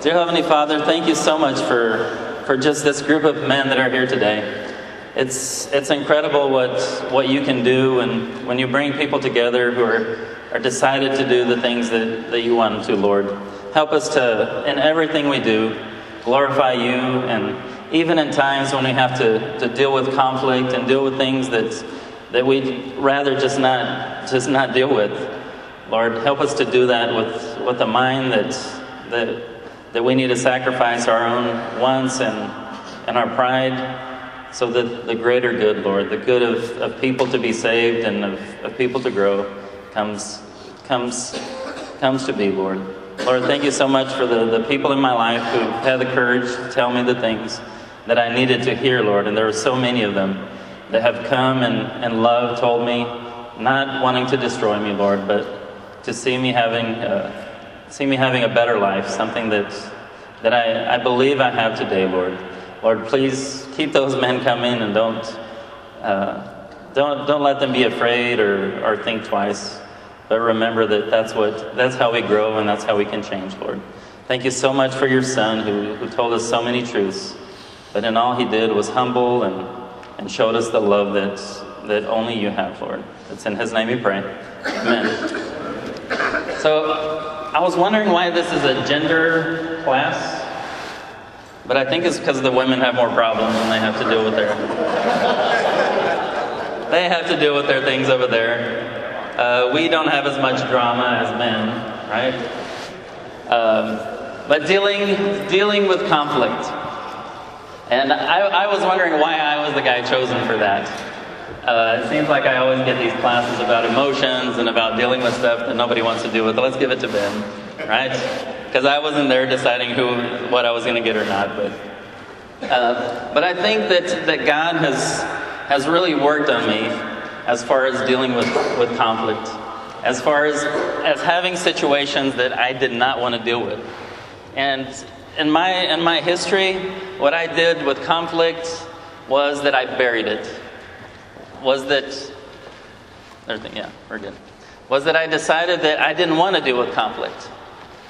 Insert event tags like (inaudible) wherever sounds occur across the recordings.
Dear Heavenly Father, thank you so much for, for just this group of men that are here today. It's, it's incredible what, what you can do and when you bring people together who are, are decided to do the things that, that you want them to, Lord. Help us to, in everything we do, glorify you and even in times when we have to, to deal with conflict and deal with things that, that we'd rather just not, just not deal with. Lord, help us to do that with, with a mind that, that, that we need to sacrifice our own wants and, and our pride so that the greater good, Lord, the good of, of people to be saved and of, of people to grow comes, comes, comes to be, Lord. Lord, thank you so much for the, the people in my life who had the courage to tell me the things that I needed to hear, Lord. And there are so many of them that have come and, and love told me, not wanting to destroy me, Lord, but to see me having, uh, see me having a better life, something that, that I, I believe I have today, Lord. Lord, please keep those men coming and don't, uh, don't, don't let them be afraid or, or think twice. But remember that that's, what, that's how we grow and that's how we can change, Lord. Thank you so much for your son who, who told us so many truths. But in all he did was humble and, and showed us the love that, that only you have, Lord. It's in his name we pray. Amen. So I was wondering why this is a gender class. But I think it's because the women have more problems and they have to deal with their they have to deal with their things over there. Uh, we don't have as much drama as men, right? Um, but dealing dealing with conflict, and I, I, was wondering why I was the guy chosen for that. Uh, it seems like I always get these classes about emotions and about dealing with stuff that nobody wants to deal with. Let's give it to Ben, right? Because I wasn't there deciding who what I was going to get or not, but. Uh, but I think that, that God has has really worked on me as far as dealing with, with conflict, as far as, as having situations that I did not want to deal with. And in my, in my history, what I did with conflict was that I buried it. Was that, yeah, we're good. Was that I decided that I didn't want to deal with conflict.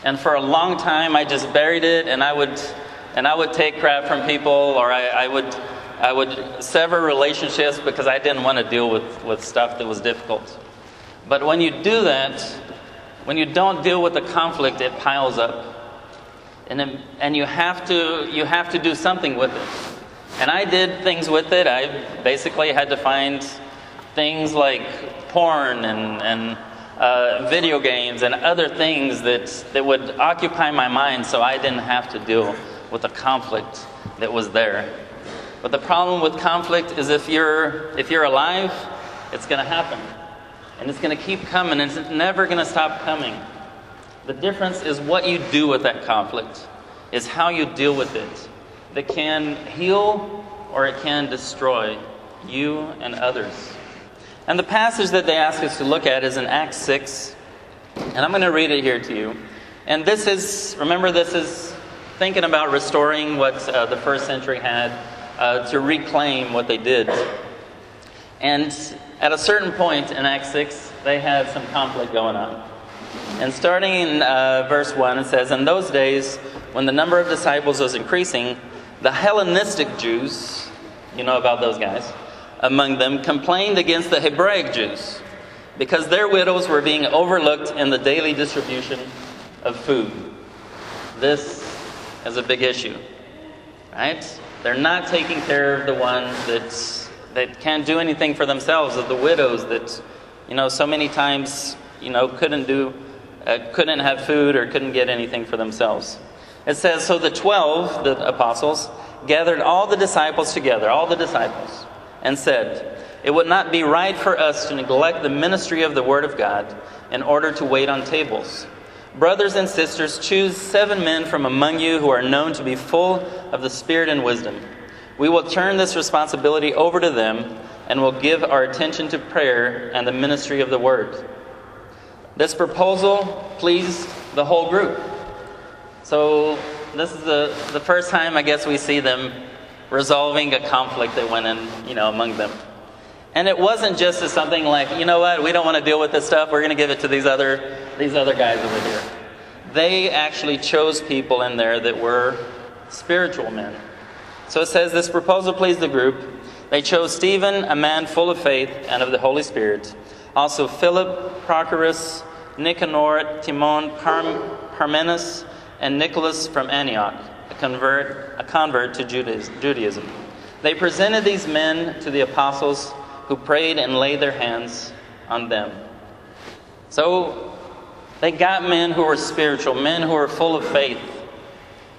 And for a long time, I just buried it and I would, and I would take crap from people or I, I would I would sever relationships because I didn't want to deal with, with stuff that was difficult. But when you do that, when you don't deal with the conflict, it piles up. And, and you, have to, you have to do something with it. And I did things with it. I basically had to find things like porn and, and uh, video games and other things that, that would occupy my mind so I didn't have to deal with the conflict that was there. But the problem with conflict is if you're, if you're alive, it's going to happen. And it's going to keep coming, and it's never going to stop coming. The difference is what you do with that conflict, is how you deal with it. That can heal or it can destroy you and others. And the passage that they ask us to look at is in Acts 6, and I'm going to read it here to you. And this is, remember, this is thinking about restoring what uh, the first century had uh, to reclaim what they did. And at a certain point in Acts 6, they had some conflict going on. And starting in uh, verse 1, it says, In those days, when the number of disciples was increasing, the Hellenistic Jews, you know about those guys, among them complained against the Hebraic Jews because their widows were being overlooked in the daily distribution of food. This is a big issue, right? They're not taking care of the ones that, that can't do anything for themselves, of the widows that, you know, so many times, you know, couldn't do, uh, couldn't have food or couldn't get anything for themselves. It says, So the twelve, the apostles, gathered all the disciples together, all the disciples, and said, It would not be right for us to neglect the ministry of the Word of God in order to wait on tables. Brothers and sisters, choose seven men from among you who are known to be full of the Spirit and wisdom. We will turn this responsibility over to them and will give our attention to prayer and the ministry of the Word. This proposal pleased the whole group. So, this is the, the first time I guess we see them resolving a conflict that went in, you know, among them. And it wasn't just as something like, you know what, we don't want to deal with this stuff, we're going to give it to these other, these other guys over here. they actually chose people in there that were spiritual men. So it says this proposal pleased the group. They chose Stephen, a man full of faith and of the Holy Spirit. Also Philip, Prochorus, Nicanor, Timon, Parmenas, and Nicholas from Antioch, a convert, a convert to Judaism. They presented these men to the apostles who prayed and laid their hands on them. So they got men who were spiritual, men who were full of faith,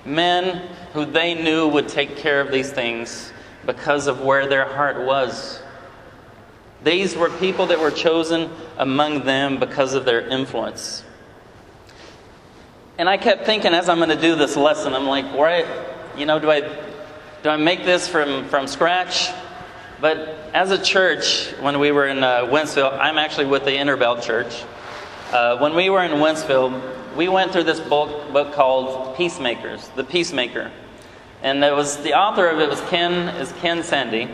men who they knew would take care of these things because of where their heart was. These were people that were chosen among them because of their influence. And I kept thinking as I'm going to do this lesson, I'm like, where, you know, do I, do I make this from, from scratch? But as a church, when we were in uh, Wentzville, I'm actually with the Interbelt Church. Uh, when we were in Wentzville, we went through this book, book called Peacemakers, The Peacemaker. And it was the author of it was Ken is Ken Sande.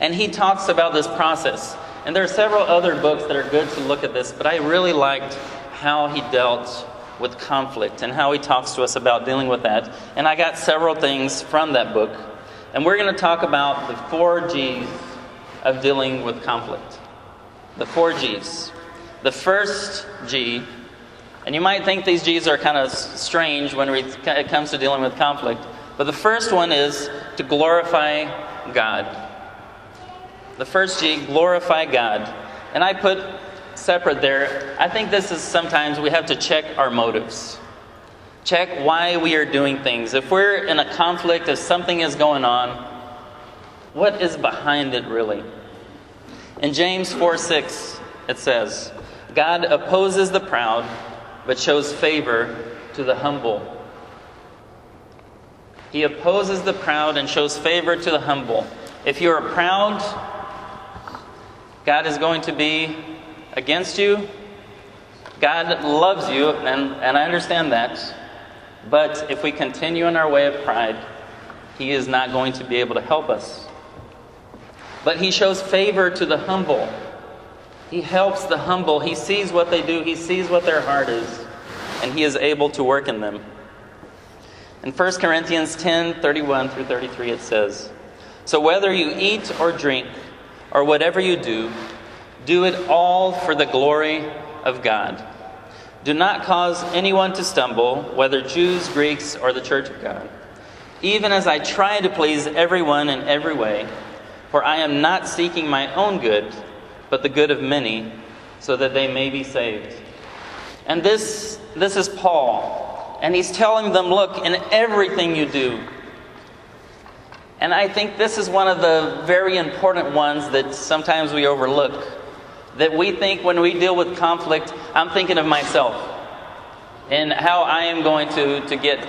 And he talks about this process. And there are several other books that are good to look at this, but I really liked how he dealt with conflict and how he talks to us about dealing with that. And I got several things from that book. And we're going to talk about the four G's of dealing with conflict. The four G's. The first G, and you might think these G's are kind of strange when it comes to dealing with conflict, but the first one is to glorify God. The first G, glorify God. And I put separate there. I think this is sometimes we have to check our motives. Check why we are doing things. If we're in a conflict, if something is going on, what is behind it really? In James 4 6, it says, God opposes the proud, but shows favor to the humble. He opposes the proud and shows favor to the humble. If you are proud, God is going to be against you. God loves you, and, and I understand that. But if we continue in our way of pride, He is not going to be able to help us. But He shows favor to the humble. He helps the humble. He sees what they do, He sees what their heart is, and He is able to work in them. In 1 Corinthians 10 31 through 33, it says, So whether you eat or drink, or whatever you do, do it all for the glory of God. Do not cause anyone to stumble, whether Jews, Greeks, or the church of God, even as I try to please everyone in every way, for I am not seeking my own good, but the good of many, so that they may be saved. And this, this is Paul, and he's telling them, look, in everything you do, and I think this is one of the very important ones that sometimes we overlook. That we think when we deal with conflict, I'm thinking of myself and how I am going to, to get,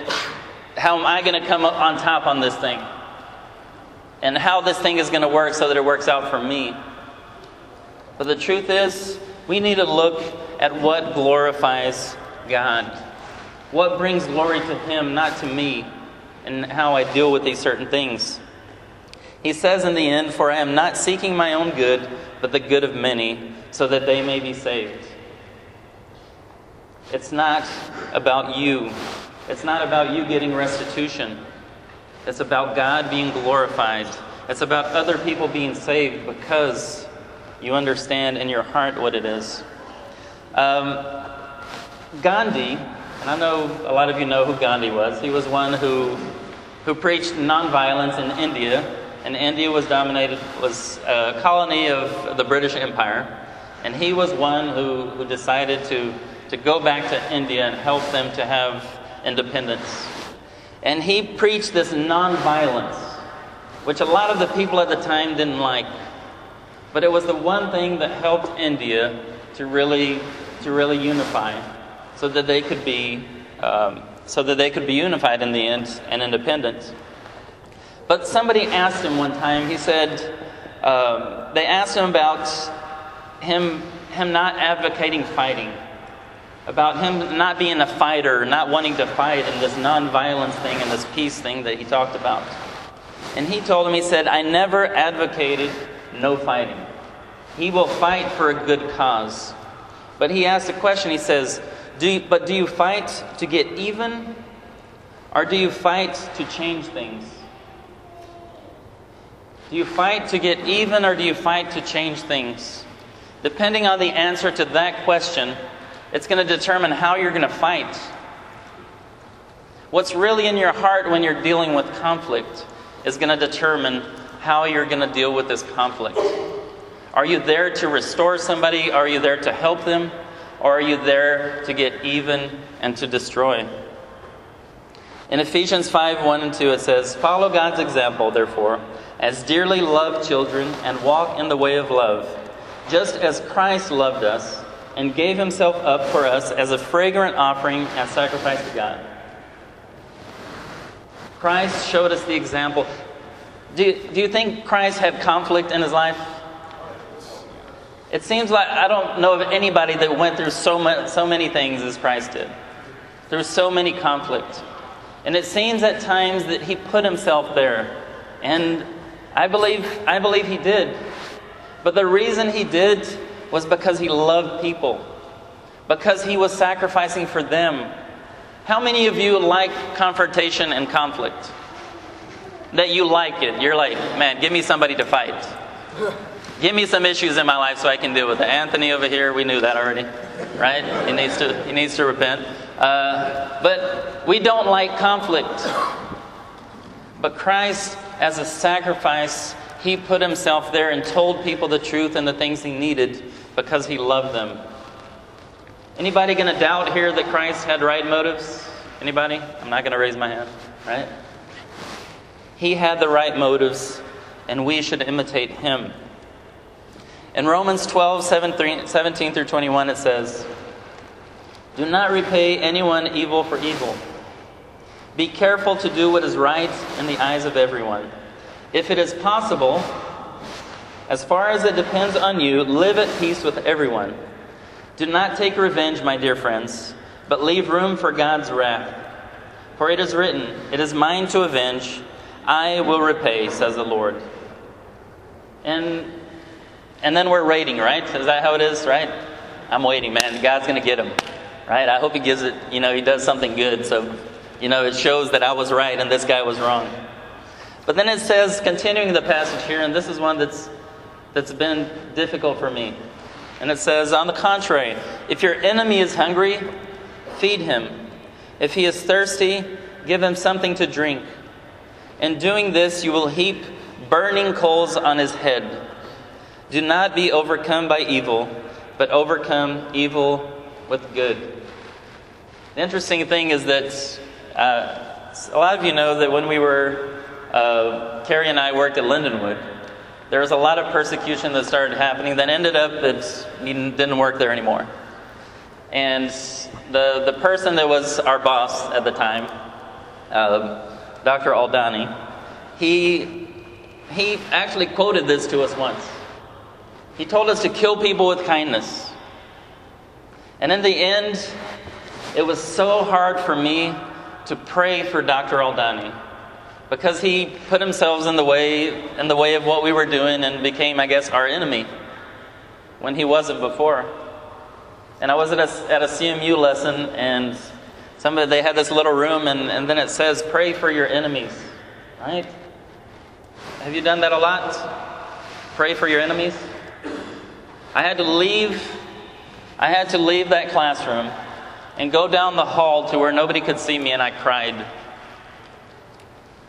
how am I going to come up on top on this thing? And how this thing is going to work so that it works out for me. But the truth is, we need to look at what glorifies God. What brings glory to Him, not to me, and how I deal with these certain things. He says in the end, For I am not seeking my own good, but the good of many, so that they may be saved. It's not about you. It's not about you getting restitution. It's about God being glorified. It's about other people being saved because you understand in your heart what it is. Um, Gandhi, and I know a lot of you know who Gandhi was, he was one who, who preached nonviolence in India and India was dominated was a colony of the British Empire, and he was one who, who decided to, to go back to India and help them to have independence. And he preached this nonviolence, which a lot of the people at the time didn't like. But it was the one thing that helped India to really, to really unify, so that they could be, um, so that they could be unified in the end and independent. But somebody asked him one time, he said, um, they asked him about him, him not advocating fighting, about him not being a fighter, not wanting to fight, and this nonviolence thing and this peace thing that he talked about. And he told him, he said, I never advocated no fighting. He will fight for a good cause. But he asked a question, he says, do you, but do you fight to get even, or do you fight to change things? Do you fight to get even, or do you fight to change things? Depending on the answer to that question, it's going to determine how you're going to fight. What's really in your heart when you're dealing with conflict is going to determine how you're going to deal with this conflict. Are you there to restore somebody? Are you there to help them? Or are you there to get even and to destroy? In Ephesians 5 1 and 2, it says, Follow God's example, therefore, as dearly loved children, and walk in the way of love, just as Christ loved us and gave himself up for us as a fragrant offering and sacrifice to God. Christ showed us the example. Do do you think Christ had conflict in his life? It seems like I don't know of anybody that went through so, much, so many things as Christ did. There was so many conflicts. And it seems at times that he put himself there. And I believe, I believe he did. But the reason he did was because he loved people, because he was sacrificing for them. How many of you like confrontation and conflict? That you like it. You're like, man, give me somebody to fight. Give me some issues in my life so I can deal with it. Anthony over here, we knew that already, right? He needs to, he needs to repent. Uh, but we don't like conflict. But Christ, as a sacrifice, he put himself there and told people the truth and the things he needed because he loved them. Anybody going to doubt here that Christ had right motives? Anybody? I'm not going to raise my hand, right? He had the right motives, and we should imitate him. In Romans 12, 17 through 21, it says, Do not repay anyone evil for evil. Be careful to do what is right in the eyes of everyone. If it is possible, as far as it depends on you, live at peace with everyone. Do not take revenge, my dear friends, but leave room for God's wrath. For it is written, It is mine to avenge, I will repay, says the Lord. And and then we're waiting, right? Is that how it is, right? I'm waiting, man. God's going to get him, right? I hope he gives it, you know, he does something good. So, you know, it shows that I was right and this guy was wrong. But then it says, continuing the passage here, and this is one that's, that's been difficult for me. And it says, On the contrary, if your enemy is hungry, feed him. If he is thirsty, give him something to drink. In doing this, you will heap burning coals on his head. Do not be overcome by evil, but overcome evil with good. The interesting thing is that uh, a lot of you know that when we were, uh, Carrie and I worked at Lindenwood, there was a lot of persecution that started happening that ended up he didn't work there anymore. And the, the person that was our boss at the time, uh, Dr. Aldani, he, he actually quoted this to us once. He told us to kill people with kindness. And in the end, it was so hard for me to pray for Dr. Aldani because he put himself in the way in the way of what we were doing and became, I guess, our enemy when he wasn't before. And I was at a, at a CMU lesson, and somebody they had this little room, and, and then it says, "Pray for your enemies." Right? Have you done that a lot? Pray for your enemies. I had to leave I had to leave that classroom and go down the hall to where nobody could see me and I cried.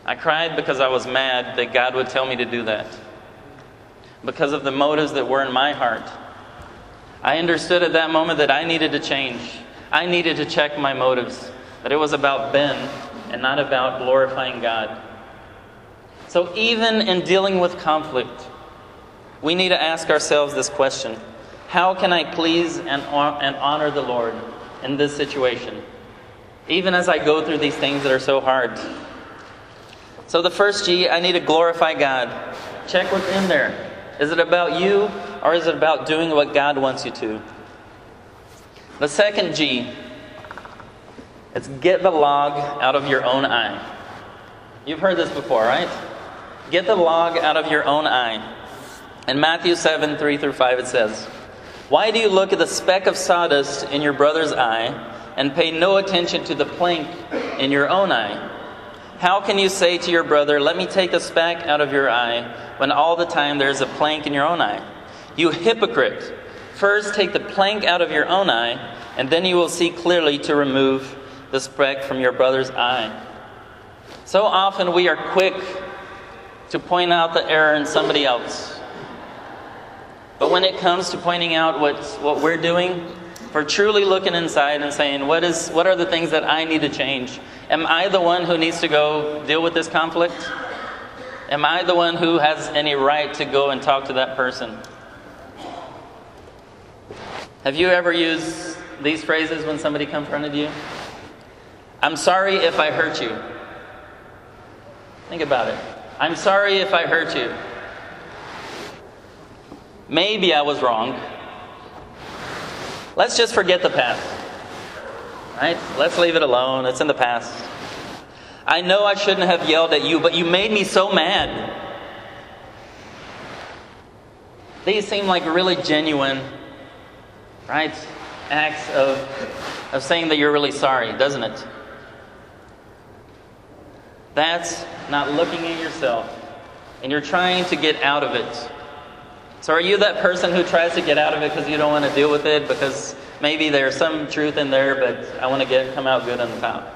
I cried because I was mad that God would tell me to do that. Because of the motives that were in my heart. I understood at that moment that I needed to change. I needed to check my motives. That it was about Ben and not about glorifying God. So even in dealing with conflict, we need to ask ourselves this question How can I please and, honor the Lord in this situation? Even as I go through these things that are so hard. So, the first G, I need to glorify God. Check what's in there. Is it about you or is it about doing what God wants you to? The second G, it's get the log out of your own eye. You've heard this before, right? Get the log out of your own eye. In Matthew 7 3 through 5, it says, Why do you look at the speck of sawdust in your brother's eye, and pay no attention to the plank in your own eye? How can you say to your brother, Let me take the speck out of your eye, when all the time there's a plank in your own eye? You hypocrite! First take the plank out of your own eye, and then you will see clearly to remove the speck from your brother's eye. So often we are quick to point out the error in somebody else. But when it comes to pointing out what, what we're doing, for truly looking inside and saying, what, is, what are the things that I need to change? Am I the one who needs to go deal with this conflict? Am I the one who has any right to go and talk to that person? Have you ever used these phrases when somebody confronted you? I'm sorry if I hurt you. Think about it. I'm sorry if I hurt you. Maybe I was wrong. Let's just forget the past. Right? Let's leave it alone. It's in the past. I know I shouldn't have yelled at you, but you made me so mad. These seem like really genuine, right? Acts of, of saying that you're really sorry, doesn't it? That's not looking at yourself, and you're trying to get out of it. So, are you that person who tries to get out of it because you don't want to deal with it because maybe there's some truth in there, but I want to get come out good on the top?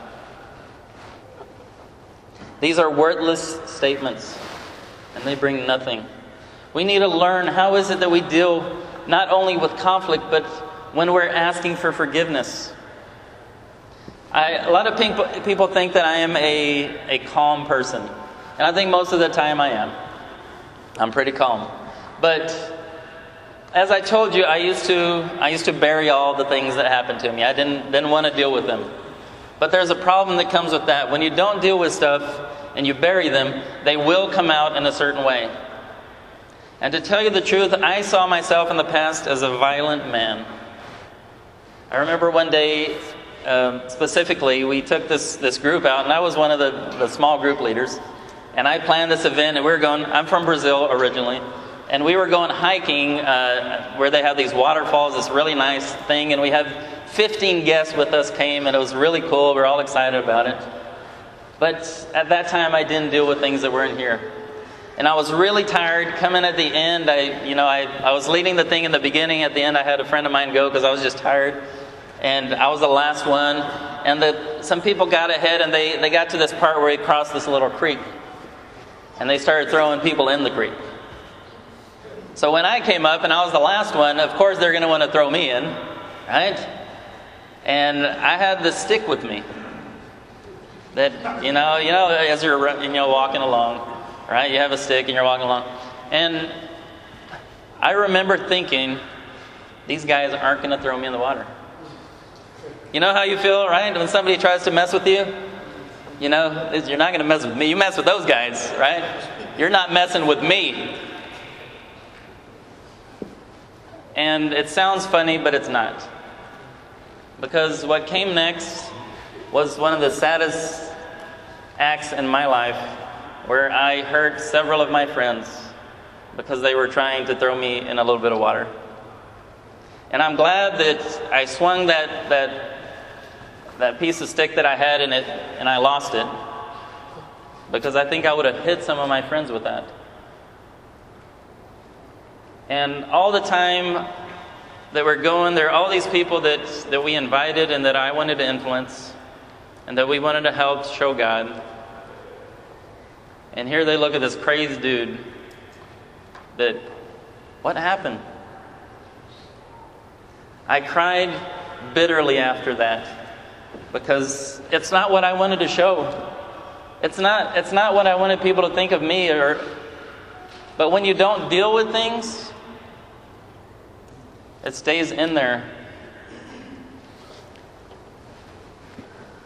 These are worthless statements, and they bring nothing. We need to learn how is it that we deal not only with conflict, but when we're asking for forgiveness. I, a lot of people, think that I am a, a calm person, and I think most of the time I am. I'm pretty calm. But as I told you, I used to, I used to bury all the things that happened to me. I didn't, didn't want to deal with them. But there's a problem that comes with that. When you don't deal with stuff and you bury them, they will come out in a certain way. And to tell you the truth, I saw myself in the past as a violent man. I remember one day, um, specifically, we took this, this group out, and I was one of the, the small group leaders. And I planned this event, and we were going, I'm from Brazil originally, and we were going hiking uh, where they have these waterfalls, this really nice thing, and we had 15 guests with us came, and it was really cool. We are all excited about it. But at that time, I didn't deal with things that weren't here. And I was really tired. Coming at the end, I, you know, I, I was leading the thing in the beginning. At the end, I had a friend of mine go because I was just tired. And I was the last one. And the, some people got ahead and they, they got to this part where we crossed this little creek. And they started throwing people in the creek. So when I came up and I was the last one, of course they're going to want to throw me in, right? And I had the stick with me. That you know, you know, as you're you know walking along, right? You have a stick and you're walking along, and I remember thinking, these guys aren't going to throw me in the water. You know how you feel, right? When somebody tries to mess with you, you know, you're not going to mess with me. You mess with those guys, right? You're not messing with me. And it sounds funny, but it's not. Because what came next was one of the saddest acts in my life where I hurt several of my friends because they were trying to throw me in a little bit of water. And I'm glad that I swung that, that, that piece of stick that I had in it and I lost it because I think I would have hit some of my friends with that. And all the time that we're going, there are all these people that, that we invited and that I wanted to influence and that we wanted to help show God. And here they look at this crazy dude that, what happened? I cried bitterly after that because it's not what I wanted to show. It's not, it's not what I wanted people to think of me or but when you don't deal with things, it stays in there.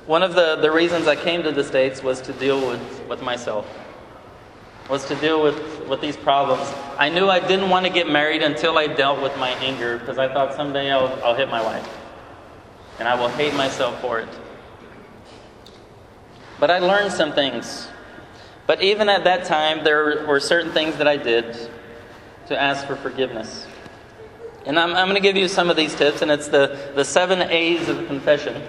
One of the, the reasons I came to the States was to deal with, with myself, was to deal with, with these problems. I knew I didn't want to get married until I dealt with my anger because I thought someday I'll, I'll hit my wife and I will hate myself for it. But I learned some things. But even at that time, there were certain things that I did to ask for forgiveness. And I'm, I'm going to give you some of these tips, and it's the, the seven A's of confession.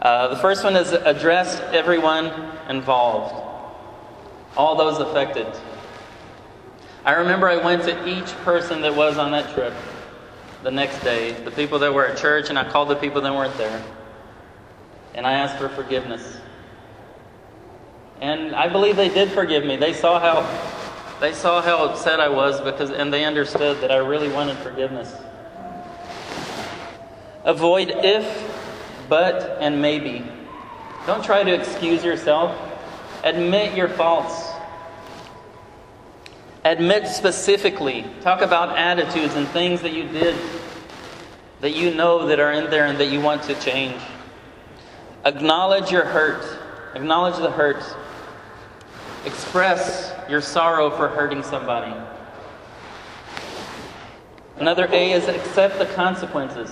Uh, the first one is address everyone involved, all those affected. I remember I went to each person that was on that trip the next day, the people that were at church, and I called the people that weren't there. And I asked for forgiveness. And I believe they did forgive me. They saw how they saw how upset I was because and they understood that I really wanted forgiveness. Avoid if, but, and maybe. Don't try to excuse yourself. Admit your faults. Admit specifically. Talk about attitudes and things that you did that you know that are in there and that you want to change. Acknowledge your hurt. Acknowledge the hurt. Express your sorrow for hurting somebody. Another A is accept the consequences.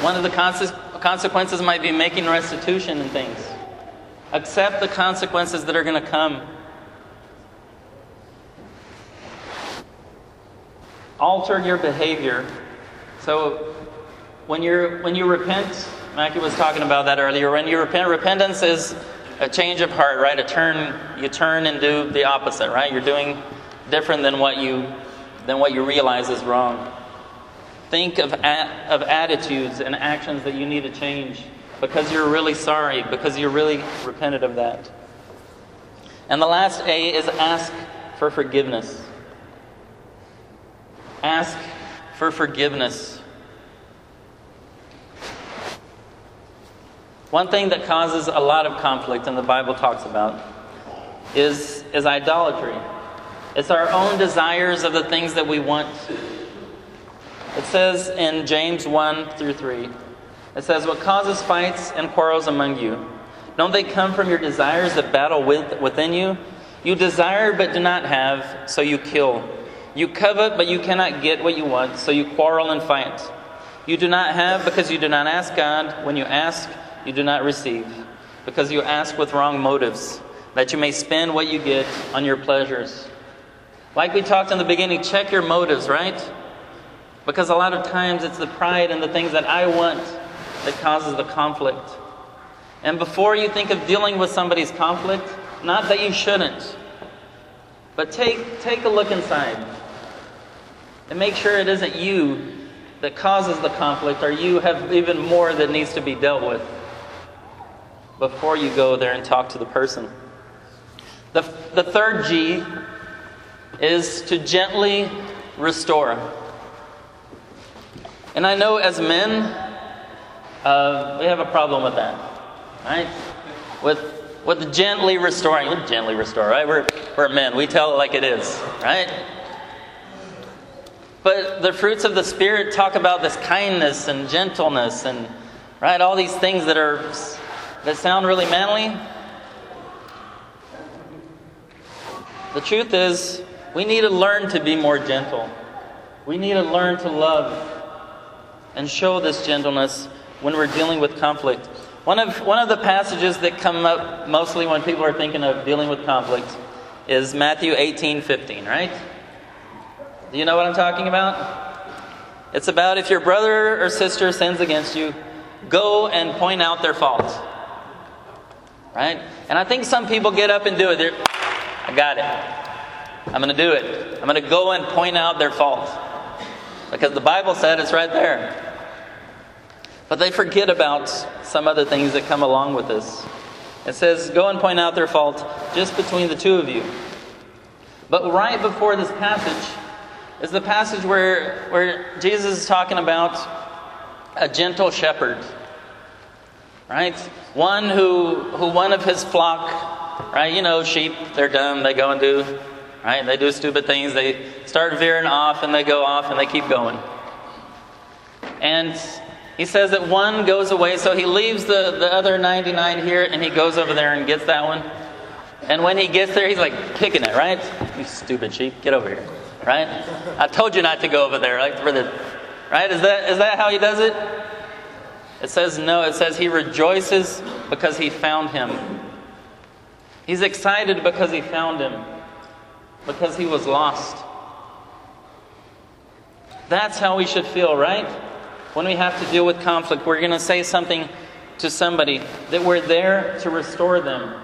One of the consequences might be making restitution and things. Accept the consequences that are going to come. Alter your behavior. So when you're when you repent, Mackie was talking about that earlier. When you repent, repentance is a change of heart, right? A turn, you turn and do the opposite, right? You're doing different than what you than what you realize is wrong. Think of, a, of attitudes and actions that you need to change because you're really sorry, because you're really repented of that. And the last A is ask for forgiveness. Ask for forgiveness. One thing that causes a lot of conflict, and the Bible talks about, is, is idolatry. It's our own desires of the things that we want. It says in James 1 through 3, it says, What causes fights and quarrels among you? Don't they come from your desires that battle with, within you? You desire but do not have, so you kill. You covet but you cannot get what you want, so you quarrel and fight. You do not have because you do not ask God. When you ask, you do not receive, because you ask with wrong motives, that you may spend what you get on your pleasures. Like we talked in the beginning, check your motives, right? Because a lot of times it's the pride and the things that I want that causes the conflict. And before you think of dealing with somebody's conflict, not that you shouldn't, but take, take a look inside and make sure it isn't you that causes the conflict or you have even more that needs to be dealt with before you go there and talk to the person. The, the third G is to gently restore. And I know as men, uh, we have a problem with that, right? With, with gently restoring, with gently restore, right? We're, we're men, we tell it like it is, right? But the fruits of the Spirit talk about this kindness and gentleness and, right, all these things that are that sound really manly? The truth is, we need to learn to be more gentle. We need to learn to love and show this gentleness when we're dealing with conflict. One of, one of the passages that come up mostly when people are thinking of dealing with conflict is Matthew 18 15, right? Do you know what I'm talking about? It's about if your brother or sister sins against you, go and point out their fault right? And I think some people get up and do it. They're, I got it. I'm going to do it. I'm going to go and point out their fault. Because the Bible said it's right there. But they forget about some other things that come along with this. It says, Go and point out their fault just between the two of you. But right before this passage is the passage where, where Jesus is talking about a gentle shepherd right? One who, who one of his flock, right? You know, sheep, they're dumb, they go and do, right? They do stupid things, they start veering off and they go off and they keep going. And he says that one goes away, so he leaves the, the other 99 here and he goes over there and gets that one. And when he gets there, he's like kicking it, right? You stupid sheep, get over here, right? I told you not to go over there, like for the, right? Is that is that how he does it? It says no, it says he rejoices because he found him. He's excited because he found him, because he was lost. That's how we should feel, right? when we have to deal with conflict, we're going to say something to somebody, that we're there to restore them.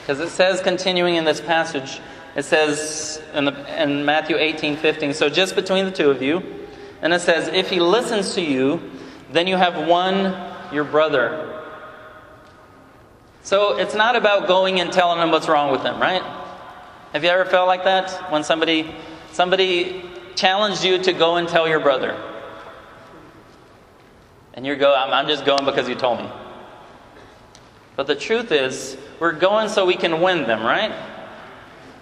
Because it says, continuing in this passage, it says in, the, in Matthew 18 15, so just between the two of you, and it says, if he listens to you, then you have won your brother. So it's not about going and telling them what's wrong with them, right? Have you ever felt like that when somebody somebody challenged you to go and tell your brother? And you go, I'm, I'm just going because you told me. But the truth is, we're going so we can win them, right?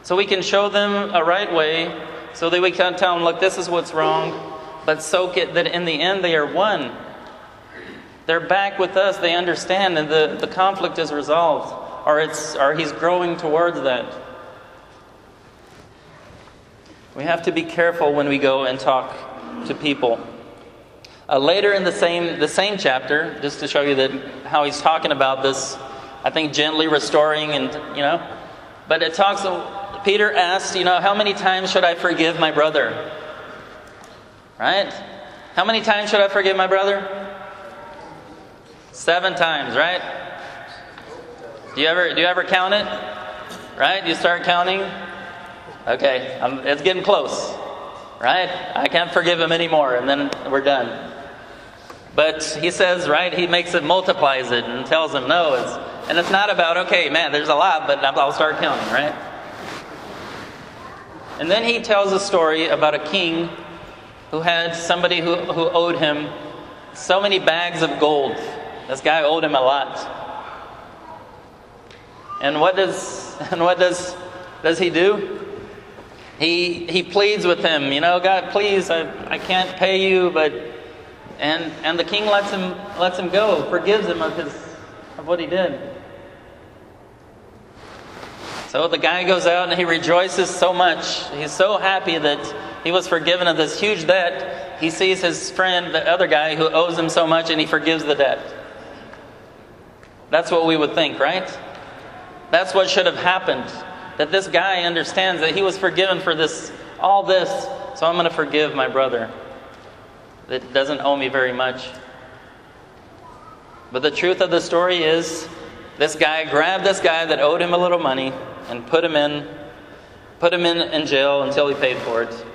So we can show them a right way, so that we can tell them, look, this is what's wrong, but soak it that in the end they are won. They're back with us, they understand, and the, the conflict is resolved, or, it's, or he's growing towards that. We have to be careful when we go and talk to people. Uh, later in the same, the same chapter, just to show you that how he's talking about this, I think gently restoring and, you know, but it talks, Peter asked, you know, how many times should I forgive my brother? Right? How many times should I forgive my brother? Seven times, right? Do you ever do you ever count it? Right? You start counting. Okay, I'm, it's getting close, right? I can't forgive him anymore, and then we're done. But he says, right? He makes it, multiplies it, and tells him, no, it's, and it's not about, okay, man, there's a lot, but I'll start counting, right? And then he tells a story about a king who had somebody who, who owed him so many bags of gold. This guy owed him a lot. And what does (laughs) and what does does he do? He he pleads with him, you know, God, please, I, I can't pay you, but and and the king lets him lets him go, forgives him of his of what he did. So the guy goes out and he rejoices so much. He's so happy that he was forgiven of this huge debt. He sees his friend, the other guy who owes him so much, and he forgives the debt. That's what we would think, right? That's what should have happened. That this guy understands that he was forgiven for this, all this, so I'm going to forgive my brother that doesn't owe me very much. But the truth of the story is this guy grabbed this guy that owed him a little money and put him in put him in, in jail until he paid for it.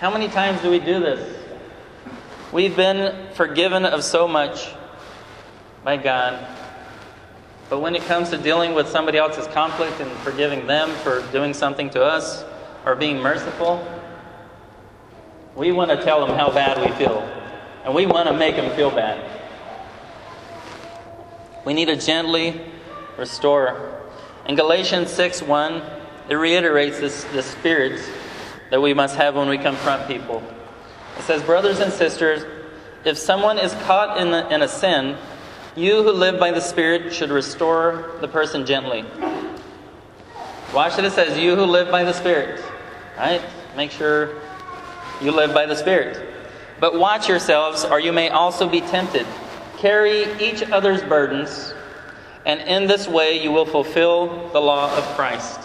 How many times do we do this? We've been forgiven of so much by God. But when it comes to dealing with somebody else's conflict and forgiving them for doing something to us or being merciful, we want to tell them how bad we feel. And we want to make them feel bad. We need to gently restore. In Galatians 6 1, it reiterates this, this spirit that we must have when we confront people. It says, Brothers and sisters, if someone is caught in, the, in a sin, you who live by the Spirit should restore the person gently. Watch it, it says, You who live by the Spirit. Right? Make sure you live by the Spirit. But watch yourselves, or you may also be tempted. Carry each other's burdens, and in this way you will fulfill the law of Christ.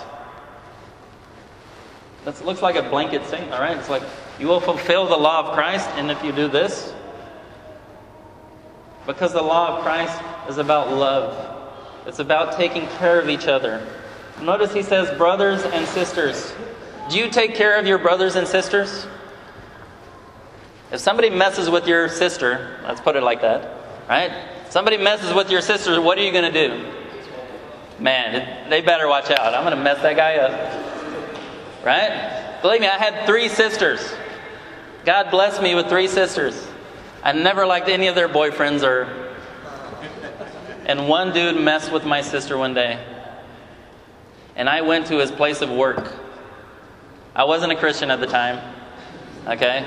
That looks like a blanket statement, all right? It's like, you will fulfill the law of Christ, and if you do this, because the law of Christ is about love, it's about taking care of each other. Notice he says, brothers and sisters. Do you take care of your brothers and sisters? If somebody messes with your sister, let's put it like that, right? Somebody messes with your sister, what are you going to do? Man, they better watch out. I'm going to mess that guy up. Right? Believe me, I had three sisters. God blessed me with three sisters. I never liked any of their boyfriends or. And one dude messed with my sister one day. And I went to his place of work. I wasn't a Christian at the time. Okay?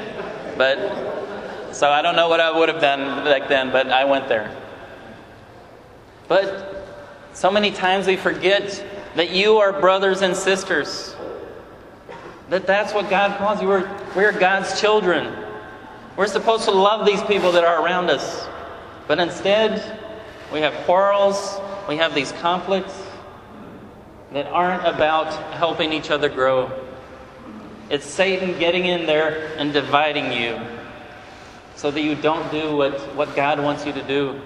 But so I don't know what I would have done back then, but I went there. But so many times we forget that you are brothers and sisters. That that's what God calls you. We're, we're God's children. We're supposed to love these people that are around us. But instead, we have quarrels, we have these conflicts that aren't about helping each other grow. It's Satan getting in there and dividing you. so that you don't do what, what God wants you to do.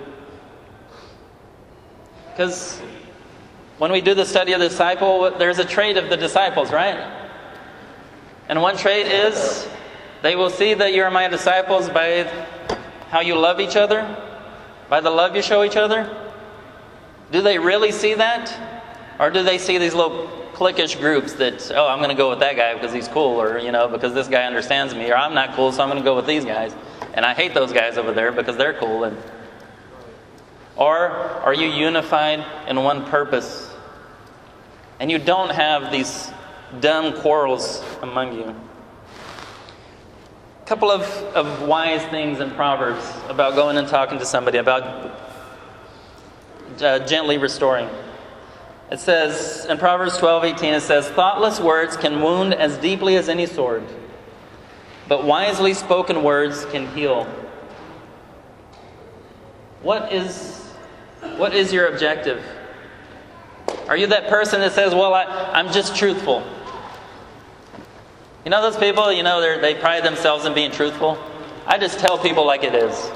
Because when we do the study of the disciple, there's a trait of the disciples, right? And one trait is they will see that you're my disciples by how you love each other, by the love you show each other. Do they really see that? Or do they see these little cliquish groups that, oh, I'm going to go with that guy because he's cool, or, you know, because this guy understands me, or I'm not cool, so I'm going to go with these guys. And I hate those guys over there because they're cool. And, or are you unified in one purpose? And you don't have these dumb quarrels among you. Couple of, of wise things in Proverbs about going and talking to somebody, about uh, gently restoring. It says in Proverbs 12 18, it says, Thoughtless words can wound as deeply as any sword, but wisely spoken words can heal. What is, what is your objective? Are you that person that says, Well, I, I'm just truthful? You know those people, you know, they pride themselves in being truthful? I just tell people like it is.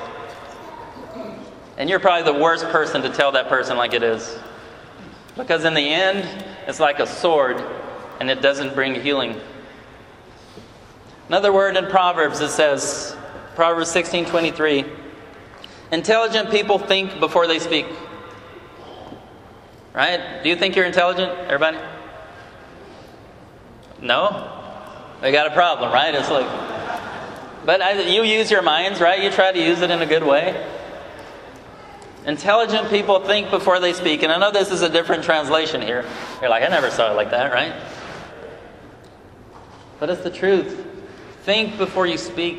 And you're probably the worst person to tell that person like it is. Because in the end, it's like a sword and it doesn't bring healing. Another word in Proverbs it says, Proverbs 16:23, intelligent people think before they speak. Right? Do you think you're intelligent, everybody? No? They got a problem, right? It's like, but I, you use your minds, right? You try to use it in a good way. Intelligent people think before they speak. And I know this is a different translation here. You're like, I never saw it like that, right? But it's the truth. Think before you speak.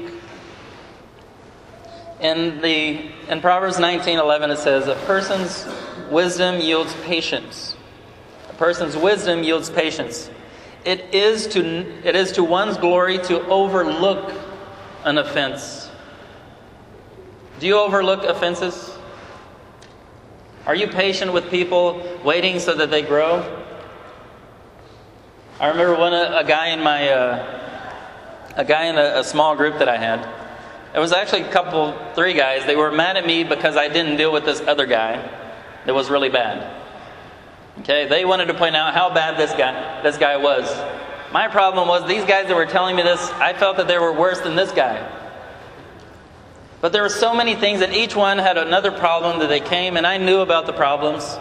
In the in Proverbs 19:11 it says a person's wisdom yields patience. A person's wisdom yields patience. It is to it is to one's glory to overlook an offense. Do you overlook offenses? Are you patient with people, waiting so that they grow? I remember when a, a guy in my uh, a guy in a, a small group that I had. It was actually a couple, three guys. They were mad at me because I didn't deal with this other guy that was really bad. Okay, they wanted to point out how bad this guy this guy was. My problem was these guys that were telling me this, I felt that they were worse than this guy. But there were so many things, and each one had another problem that they came, and I knew about the problems.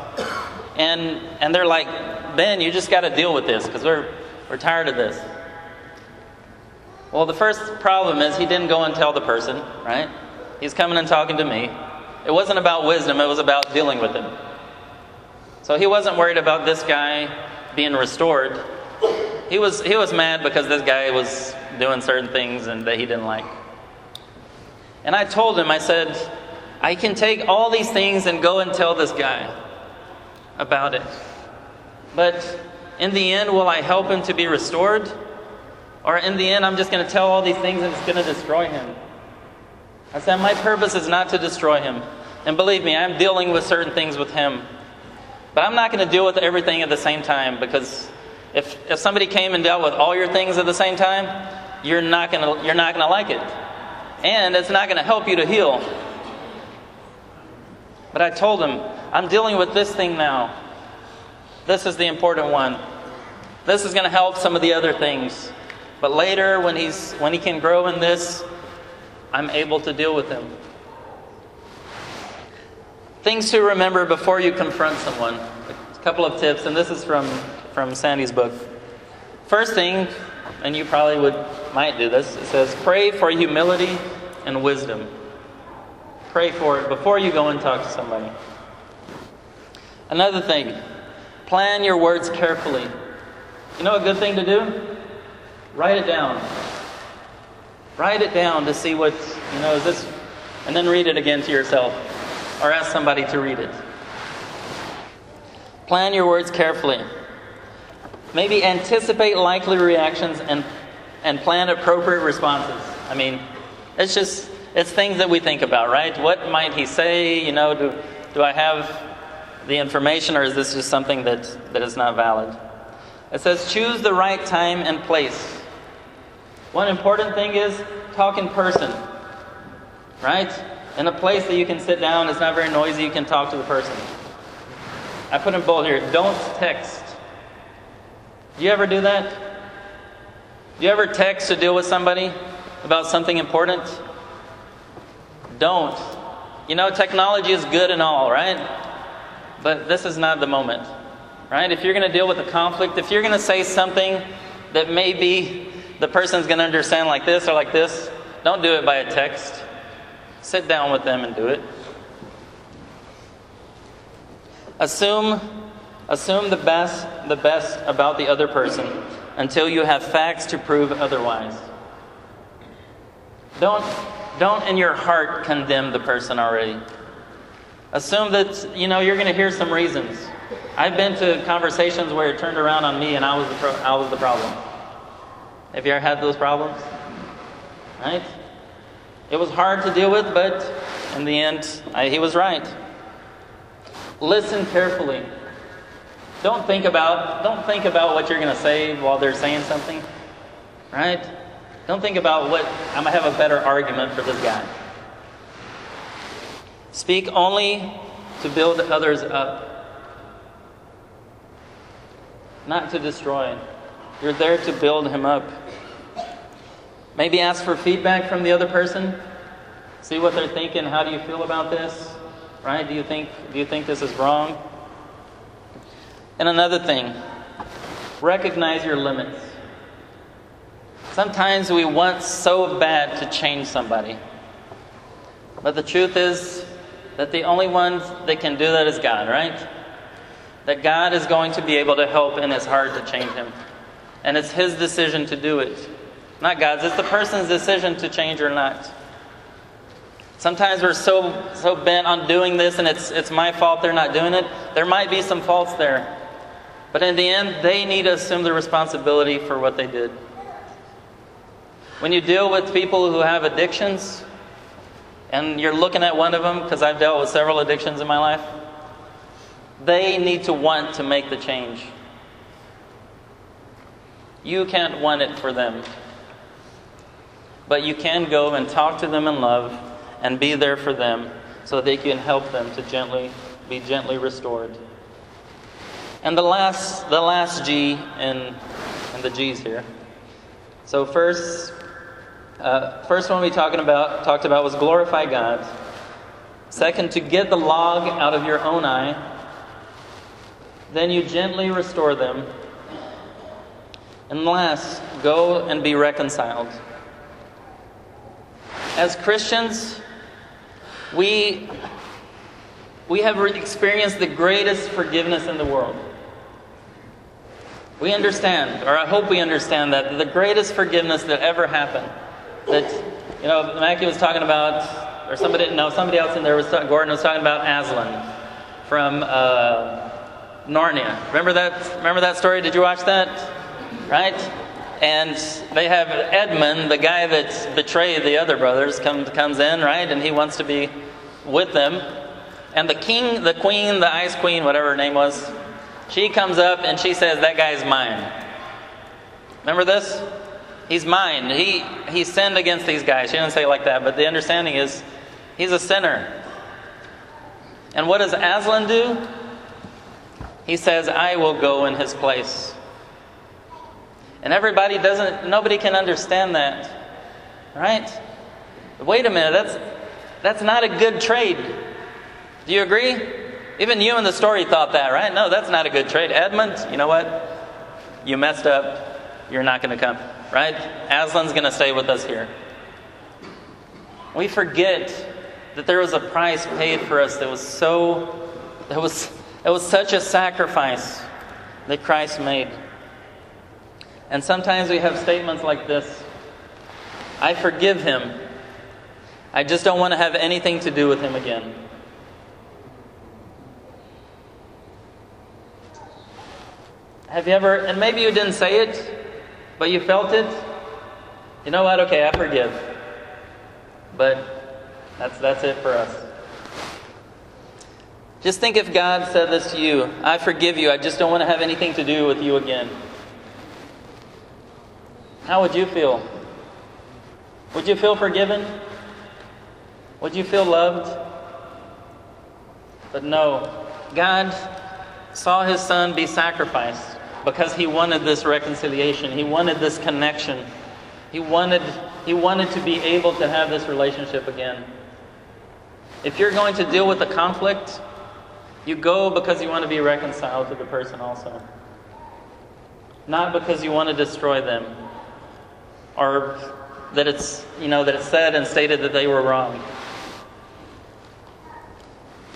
And, and they're like, Ben, you just got to deal with this because we're, we're tired of this. Well, the first problem is he didn't go and tell the person, right? He's coming and talking to me. It wasn't about wisdom, it was about dealing with him. So he wasn't worried about this guy being restored. He was, he was mad because this guy was doing certain things and that he didn't like. And I told him, I said, I can take all these things and go and tell this guy about it. But in the end, will I help him to be restored? Or in the end, I'm just going to tell all these things and it's going to destroy him. I said, My purpose is not to destroy him. And believe me, I'm dealing with certain things with him. But I'm not going to deal with everything at the same time because if, if somebody came and dealt with all your things at the same time, you're not going to, you're not going to like it and it's not going to help you to heal. But I told him, I'm dealing with this thing now. This is the important one. This is going to help some of the other things. But later, when, he's, when he can grow in this, I'm able to deal with him. Things to remember before you confront someone. A couple of tips, and this is from, from Sande's book. First thing, and you probably would might do this. It says, "Pray for humility and wisdom." Pray for it before you go and talk to somebody. Another thing, plan your words carefully. You know a good thing to do? Write it down. Write it down to see what, you know, is this, and then read it again to yourself or ask somebody to read it. Plan your words carefully. Maybe anticipate likely reactions and, and plan appropriate responses. I mean, it's just, it's things that we think about, right? What might he say? You know, do, do I have the information or is this just something that, that is not valid? It says choose the right time and place. One important thing is talk in person. right? In a place that you can sit down, it's not very noisy, you can talk to the person. I put in bold here don't text. Do you ever do that? Do you ever text to deal with somebody about something important? Don't. You know, technology is good and all, right? But this is not the moment, right? If you're going to deal with a conflict, if you're going to say something that maybe the person's going to understand like this or like this, don't do it by a text. Sit down with them and do it. Assume assume the best the best about the other person until you have facts to prove otherwise. Don't don't in your heart condemn the person already. Assume that you know you're going to hear some reasons. I've been to conversations where it turned around on me and I was the pro- I was the problem. Have you ever had those problems? Right? It was hard to deal with, but in the end, I, he was right. Listen carefully. Don't think about don't think about what you're going to say while they're saying something. Right? Don't think about what I'm going to have a better argument for this guy. Speak only to build others up, not to destroy. You're there to build him up. Maybe ask for feedback from the other person. See what they're thinking. How do you feel about this? Right? Do you think do you think this is wrong? And another thing, recognize your limits. Sometimes we want so bad to change somebody. But the truth is that the only one that can do that is God, right? That God is going to be able to help and it's hard to change him. And it's his decision to do it. Not God's, it's the person's decision to change or not. Sometimes we're so so bent on doing this and it's it's my fault they're not doing it. There might be some faults there. But in the end, they need to assume the responsibility for what they did. When you deal with people who have addictions, and you're looking at one of them, because I've dealt with several addictions in my life, they need to want to make the change. You can't want it for them. But you can go and talk to them in love and be there for them so they can help them to gently be gently restored. And the last the last G in in the G's here. So first uh, first one we talking about talked about was glorify God. Second, to get the log out of your own eye. Then you gently restore them. And last, go and be reconciled. As Christians, we, we have experienced the greatest forgiveness in the world. We understand, or I hope we understand, that the greatest forgiveness that ever happened, that, you know, Mackie was talking about, or somebody, no, somebody else in there was, Gordon was talking about Aslan from uh, Narnia. Remember that, remember that story? Did you watch that? Right? And they have Edmund, the guy that betrayed the other brothers, comes comes in, right? And he wants to be with them. And the king, the queen, the ice queen, whatever her name was, she comes up and she says, That guy's mine. Remember this? He's mine. He, he sinned against these guys. She didn't say it like that, but the understanding is he's a sinner. And what does Aslan do? He says, I will go in his place. And everybody doesn't, nobody can understand that. Right? Wait a minute, that's, that's not a good trade. Do you agree? Even you in the story thought that, right? No, that's not a good trade. Edmund, you know what? You messed up. You're not going to come, right? Aslan's going to stay with us here. We forget that there was a price paid for us that was so, that was, it was such a sacrifice that Christ made. And sometimes we have statements like this I forgive him. I just don't want to have anything to do with him again. Have you ever, and maybe you didn't say it, but you felt it? You know what? Okay, I forgive. But that's, that's it for us. Just think if God said this to you I forgive you, I just don't want to have anything to do with you again. How would you feel? Would you feel forgiven? Would you feel loved? But no. God saw his son be sacrificed because he wanted this reconciliation. He wanted this connection. He wanted, he wanted to be able to have this relationship again. If you're going to deal with a conflict, you go because you want to be reconciled to the person also. Not because you want to destroy them or that it's, you know, that it's said and stated that they were wrong.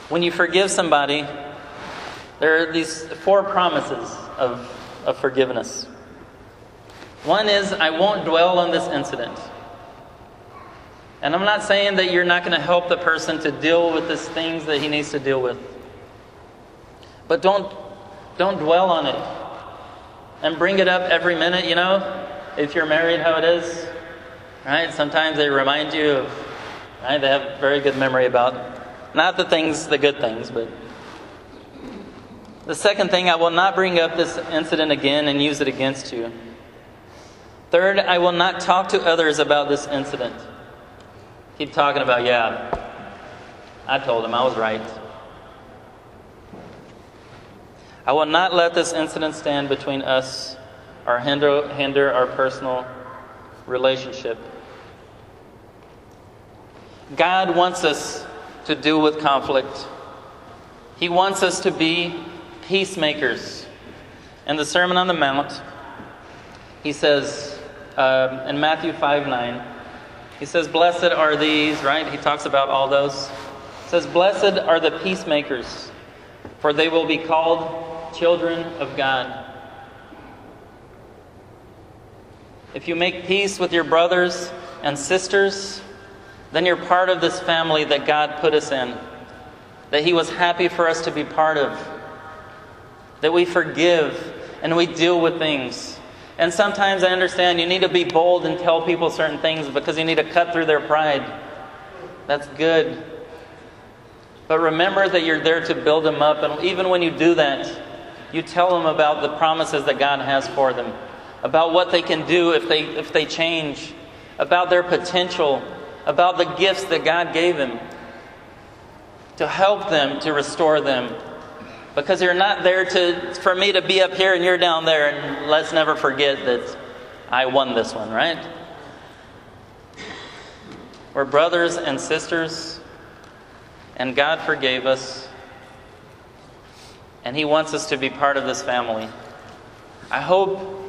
When you forgive somebody, there are these four promises of, of forgiveness. One is, I won't dwell on this incident. And I'm not saying that you're not going to help the person to deal with these things that he needs to deal with. But don't, don't dwell on it. And bring it up every minute, you know, if you're married, how it is. Right? Sometimes they remind you of, right? They have very good memory about, not the things, the good things, but. The second thing, I will not bring up this incident again and use it against you. Third, I will not talk to others about this incident. Keep talking about, yeah, I told him I was right. I will not let this incident stand between us or hinder, hinder our personal relationship. God wants us to deal with conflict. He wants us to be peacemakers. In the Sermon on the Mount, he says um, in Matthew 5 9, he says, Blessed are these, right? He talks about all those. He says, Blessed are the peacemakers, for they will be called children of God. If you make peace with your brothers and sisters, then you're part of this family that God put us in, that He was happy for us to be part of, that we forgive and we deal with things. And sometimes I understand you need to be bold and tell people certain things because you need to cut through their pride. That's good. But remember that you're there to build them up. And even when you do that, you tell them about the promises that God has for them, about what they can do if they, if they change, about their potential, about the gifts that God gave them, to help them, to restore them, because you're not there to, for me to be up here and you're down there, and let's never forget that I won this one, right? We're brothers and sisters, and God forgave us, and He wants us to be part of this family. I hope,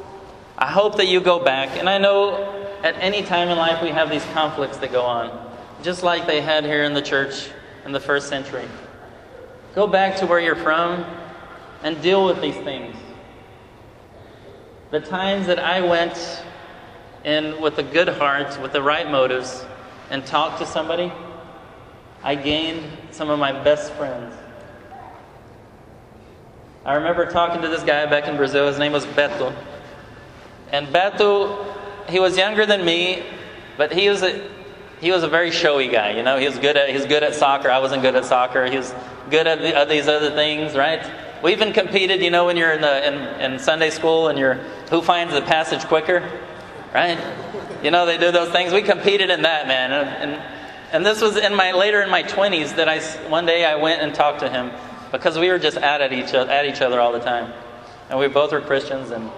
I hope that you go back, and I know at any time in life we have these conflicts that go on, just like they had here in the church in the first century. Go back to where you're from and deal with these things. The times that I went in with a good heart, with the right motives, and talked to somebody, I gained some of my best friends. I remember talking to this guy back in Brazil. His name was Beto. And Beto, he was younger than me, but he was a, he was a very showy guy. You know, he was good at he was good at soccer. I wasn't good at soccer. He was good at, the, at these other things, right? We even competed. You know, when you're in the in, in Sunday school and you're who finds the passage quicker, right? You know, they do those things. We competed in that, man. And, and, and this was in my later in my 20s that I one day I went and talked to him because we were just at each at each other all the time, and we both were Christians. And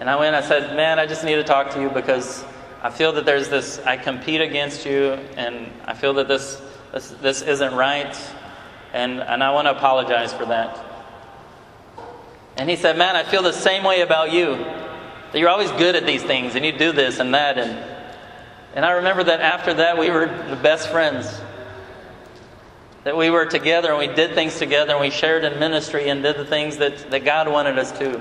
and I went. and I said, man, I just need to talk to you because I feel that there's this, I compete against you, and I feel that this, this, this isn't right, and, and I want to apologize for that. And he said, Man, I feel the same way about you. That you're always good at these things, and you do this and that. And, and I remember that after that, we were the best friends. That we were together and we did things together and we shared in ministry and did the things that, that God wanted us to.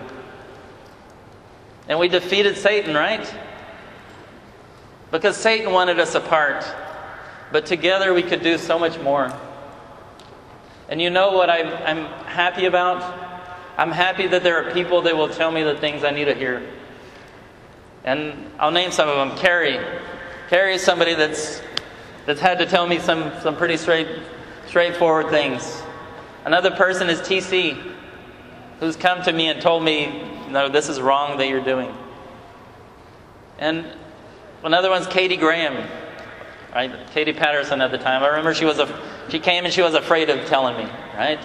And we defeated Satan, right? Because Satan wanted us apart. But together we could do so much more. And you know what I'm, I'm happy about? I'm happy that there are people that will tell me the things I need to hear. And I'll name some of them. Carrie. Carrie is somebody that's, that's had to tell me some, some pretty straight, straightforward things. Another person is TC, who's come to me and told me, no, this is wrong that you're doing. And Another one's Katie Graham, right? Katie Patterson at the time. I remember she was a, she came and she was afraid of telling me, right?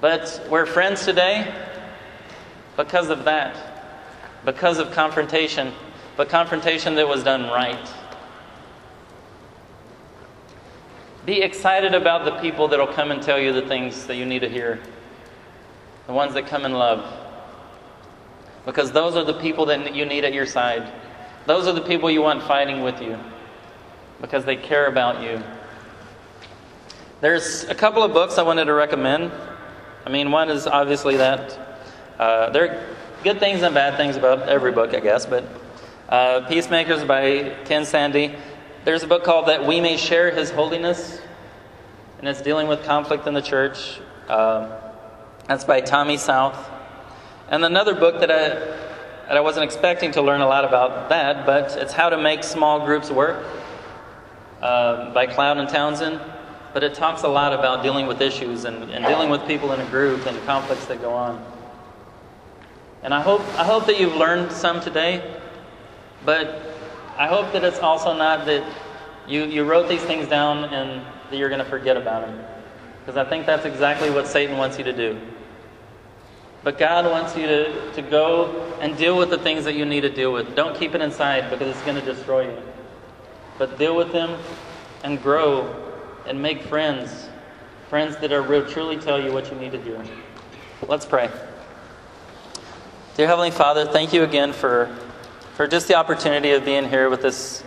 But we're friends today because of that, because of confrontation, but confrontation that was done right. Be excited about the people that will come and tell you the things that you need to hear, the ones that come in love. Because those are the people that you need at your side. Those are the people you want fighting with you because they care about you. There's a couple of books I wanted to recommend. I mean, one is obviously that. Uh, there are good things and bad things about every book, I guess, but uh, Peacemakers by Ken Sande. There's a book called That We May Share His Holiness, and it's dealing with conflict in the church. Uh, that's by Tommy South. And another book that I, that I wasn't expecting to learn a lot about that, but it's How to Make Small Groups Work uh, by Cloud and Townsend. But it talks a lot about dealing with issues and, and dealing with people in a group and the conflicts that go on. And I hope, I hope that you've learned some today, but I hope that it's also not that you, you wrote these things down and that you're going to forget about them. Because I think that's exactly what Satan wants you to do. But God wants you to, to go and deal with the things that you need to deal with. Don't keep it inside because it's going to destroy you. But deal with them and grow and make friends. Friends that are real, truly tell you what you need to do. Let's pray. Dear Heavenly Father, thank you again for for just the opportunity of being here with this,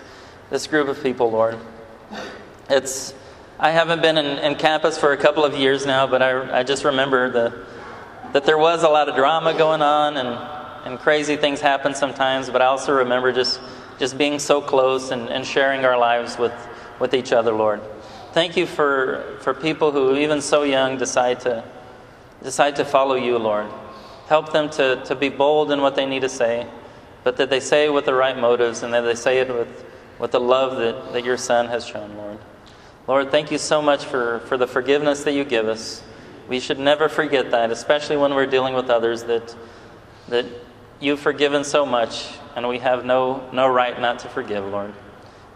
this group of people, Lord. It's, I haven't been in, in campus for a couple of years now, but I, I just remember the, that there was a lot of drama going on and, and crazy things happen sometimes, but I also remember just, just being so close and, and sharing our lives with, with each other, Lord. Thank you for, for people who, even so young, decide to, decide to follow you, Lord. Help them to, to be bold in what they need to say but that they say it with the right motives and that they say it with, with the love that, that your Son has shown, Lord. Lord, thank you so much for, for the forgiveness that you give us. We should never forget that, especially when we're dealing with others, that, that you've forgiven so much and we have no, no right not to forgive, Lord.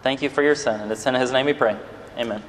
Thank you for your Son, and it's in His name we pray. Amen.